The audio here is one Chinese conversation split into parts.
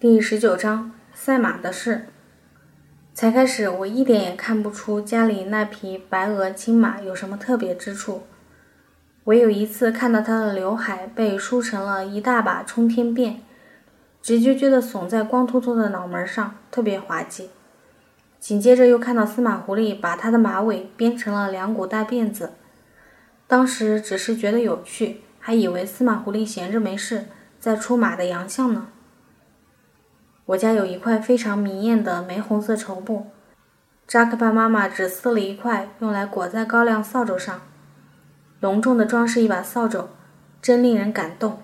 第十九章赛马的事。才开始，我一点也看不出家里那匹白额青马有什么特别之处。唯有一次看到它的刘海被梳成了一大把冲天辫，直撅撅的耸在光秃秃的脑门上，特别滑稽。紧接着又看到司马狐狸把它的马尾编成了两股大辫子，当时只是觉得有趣，还以为司马狐狸闲着没事在出马的洋相呢。我家有一块非常明艳的玫红色绸布，扎克巴妈妈只撕了一块用来裹在高粱扫帚上。隆重的装饰一把扫帚，真令人感动。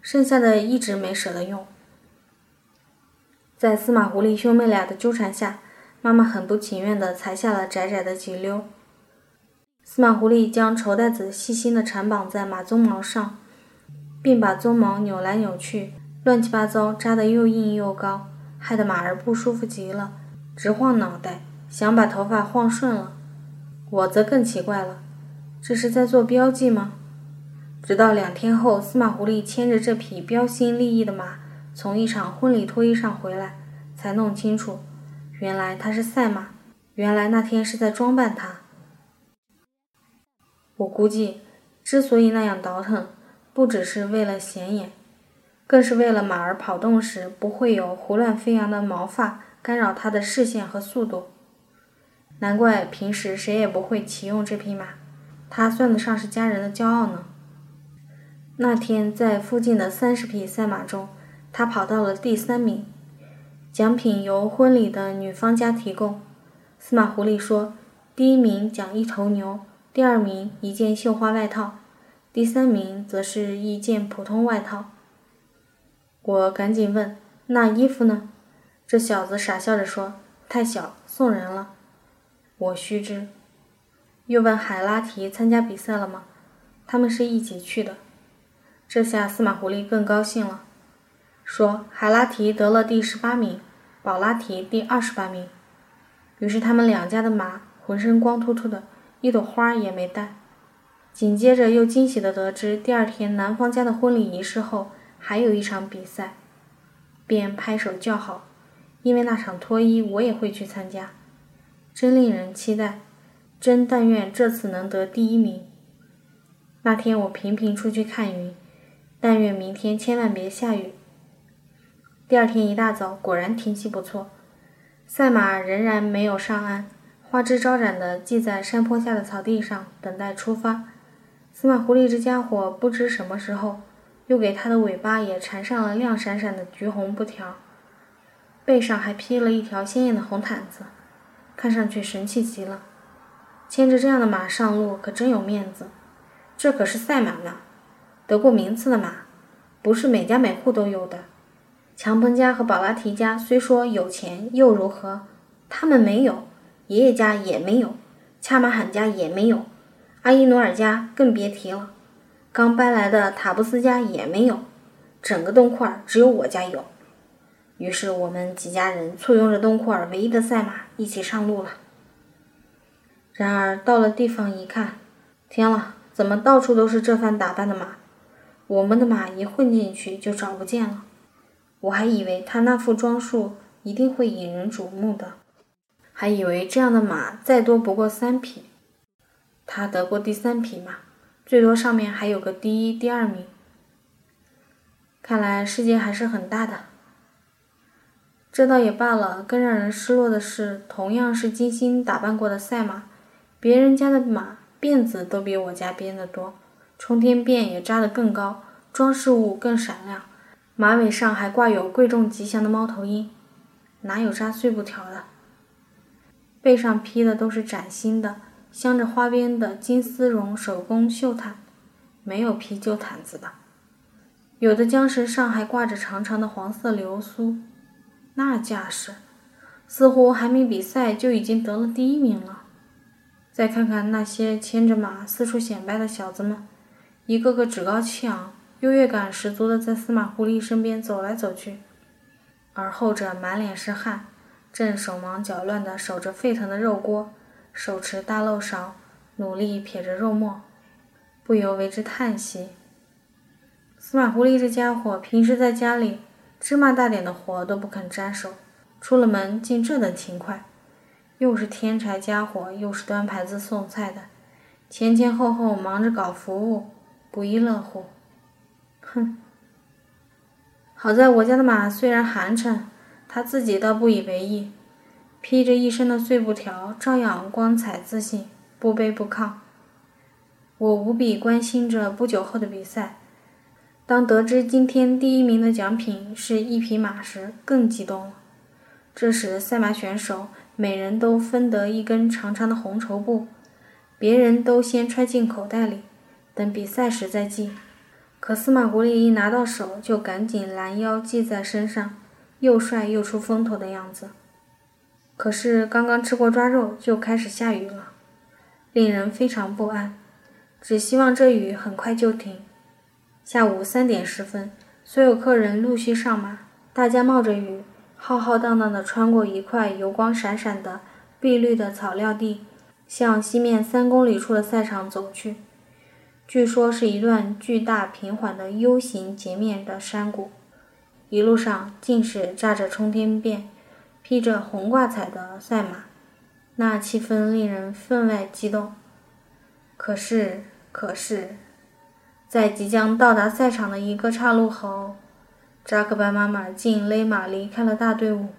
剩下的一直没舍得用。在司马狐狸兄妹俩的纠缠下，妈妈很不情愿地裁下了窄窄的几溜。司马狐狸将绸带子细心地缠绑在马鬃毛上，并把鬃毛扭来扭去，乱七八糟扎得又硬又高，害得马儿不舒服极了，直晃脑袋，想把头发晃顺了。我则更奇怪了。这是在做标记吗？直到两天后，司马狐狸牵着这匹标新立异的马从一场婚礼脱衣上回来，才弄清楚，原来它是赛马，原来那天是在装扮它。我估计，之所以那样倒腾，不只是为了显眼，更是为了马儿跑动时不会有胡乱飞扬的毛发干扰它的视线和速度。难怪平时谁也不会骑用这匹马。它算得上是家人的骄傲呢。那天在附近的三十匹赛马中，他跑到了第三名，奖品由婚礼的女方家提供。司马狐狸说：“第一名奖一头牛，第二名一件绣花外套，第三名则是一件普通外套。”我赶紧问：“那衣服呢？”这小子傻笑着说：“太小，送人了。”我须知。又问海拉提参加比赛了吗？他们是一起去的。这下司马狐狸更高兴了，说海拉提得了第十八名，宝拉提第二十八名。于是他们两家的马浑身光秃秃的，一朵花也没带。紧接着又惊喜地得知，第二天男方家的婚礼仪式后还有一场比赛，便拍手叫好，因为那场脱衣我也会去参加，真令人期待。真但愿这次能得第一名。那天我频频出去看云，但愿明天千万别下雨。第二天一大早，果然天气不错，赛马仍然没有上岸，花枝招展地系在山坡下的草地上，等待出发。司马狐狸这家伙不知什么时候又给它的尾巴也缠上了亮闪闪的橘红布条，背上还披了一条鲜艳的红毯子，看上去神气极了。牵着这样的马上路可真有面子，这可是赛马呢，得过名次的马，不是每家每户都有的。强鹏家和宝拉提家虽说有钱又如何？他们没有，爷爷家也没有，恰马罕家也没有，阿依努尔家更别提了，刚搬来的塔布斯家也没有，整个东库尔只有我家有。于是我们几家人簇拥着东库尔唯一的赛马一起上路了。然而到了地方一看，天了，怎么到处都是这番打扮的马？我们的马一混进去就找不见了。我还以为他那副装束一定会引人瞩目的，还以为这样的马再多不过三匹。他得过第三匹马，最多上面还有个第一、第二名。看来世界还是很大的。这倒也罢了，更让人失落的是，同样是精心打扮过的赛马。别人家的马辫子都比我家编得多，冲天辫也扎得更高，装饰物更闪亮，马尾上还挂有贵重吉祥的猫头鹰，哪有扎碎布条的？背上披的都是崭新的、镶着花边的金丝绒手工绣毯，没有披旧毯子的。有的缰绳上还挂着长长的黄色流苏，那架势，似乎还没比赛就已经得了第一名了。再看看那些牵着马四处显摆的小子们，一个个趾高气昂、优越感十足的在司马狐狸身边走来走去，而后者满脸是汗，正手忙脚乱地守着沸腾的肉锅，手持大漏勺，努力撇着肉沫，不由为之叹息。司马狐狸这家伙平时在家里芝麻大点的活都不肯沾手，出了门竟这等勤快，又是添柴加火，又是端盘子送菜的，前前后后忙着搞服务，不亦乐乎。哼！好在我家的马虽然寒碜，他自己倒不以为意，披着一身的碎布条，照样光彩自信，不卑不亢。我无比关心着不久后的比赛。当得知今天第一名的奖品是一匹马时，更激动了。这时，赛马选手每人都分得一根长长的红绸布，别人都先揣进口袋里，等比赛时再系。可司马狐狸一拿到手，就赶紧拦腰系在身上，又帅又出风头的样子。可是刚刚吃过抓肉，就开始下雨了，令人非常不安。只希望这雨很快就停。下午三点十分，所有客人陆续上马，大家冒着雨，浩浩荡荡地穿过一块油光闪闪的碧绿的草料地，向西面三公里处的赛场走去。据说是一段巨大平缓的 U 型截面的山谷，一路上尽是炸着冲天辫、披着红挂彩的赛马，那气氛令人分外激动。可是，可是。在即将到达赛场的一个岔路口，扎克班妈妈竟勒马离开了大队伍。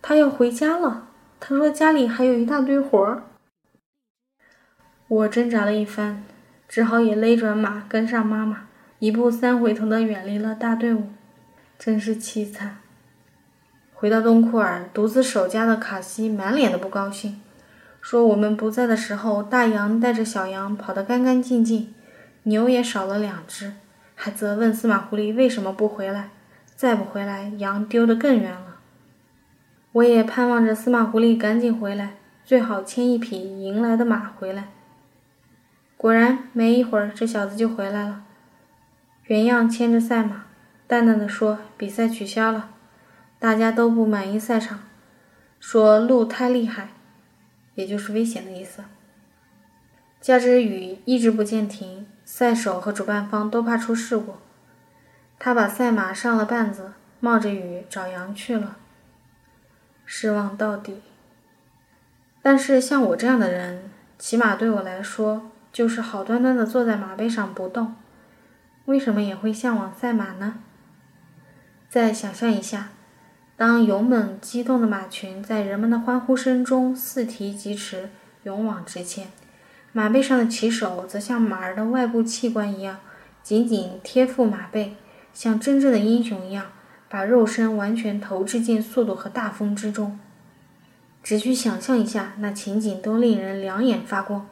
他要回家了。他说家里还有一大堆活儿。我挣扎了一番，只好也勒转马跟上妈妈，一步三回头的远离了大队伍。真是凄惨。回到东库尔，独自守家的卡西满脸的不高兴，说我们不在的时候，大羊带着小羊跑得干干净净。牛也少了两只，还责问司马狐狸为什么不回来。再不回来，羊丢得更远了。我也盼望着司马狐狸赶紧回来，最好牵一匹赢来的马回来。果然，没一会儿，这小子就回来了，原样牵着赛马，淡淡的说：“比赛取消了，大家都不满意赛场，说路太厉害，也就是危险的意思。加之雨一直不见停。”赛手和主办方都怕出事故，他把赛马上了绊子，冒着雨找羊去了。失望到底。但是像我这样的人，骑马对我来说就是好端端的坐在马背上不动。为什么也会向往赛马呢？再想象一下，当勇猛激动的马群在人们的欢呼声中四蹄疾驰，勇往直前。马背上的骑手则像马儿的外部器官一样，紧紧贴附马背，像真正的英雄一样，把肉身完全投掷进速度和大风之中。只需想象一下，那情景都令人两眼发光。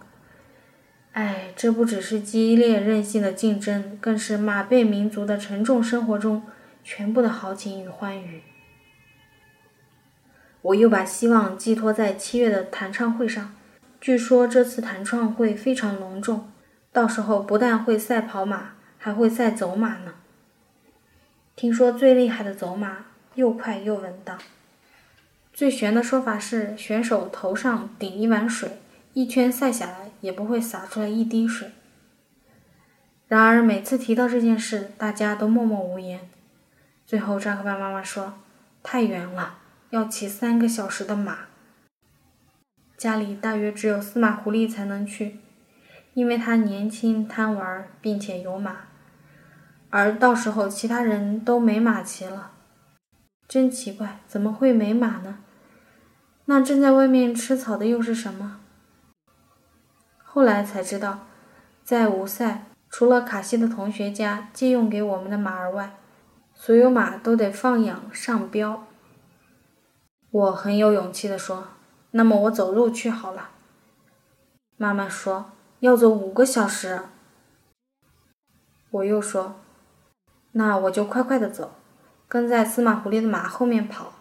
哎，这不只是激烈任性的竞争，更是马背民族的沉重生活中全部的豪情与欢愉。我又把希望寄托在七月的弹唱会上。据说这次弹唱会非常隆重，到时候不但会赛跑马，还会赛走马呢。听说最厉害的走马又快又稳当。最悬的说法是，选手头上顶一碗水，一圈赛下来也不会洒出来一滴水。然而每次提到这件事，大家都默默无言。最后扎克班妈妈说：“太远了，要骑三个小时的马。”家里大约只有司马狐狸才能去，因为他年轻贪玩，并且有马，而到时候其他人都没马骑了。真奇怪，怎么会没马呢？那正在外面吃草的又是什么？后来才知道，在吴赛，除了卡西的同学家借用给我们的马儿外，所有马都得放养上标。我很有勇气地说。那么我走路去好了。妈妈说要走五个小时。我又说，那我就快快的走，跟在司马狐狸的马后面跑。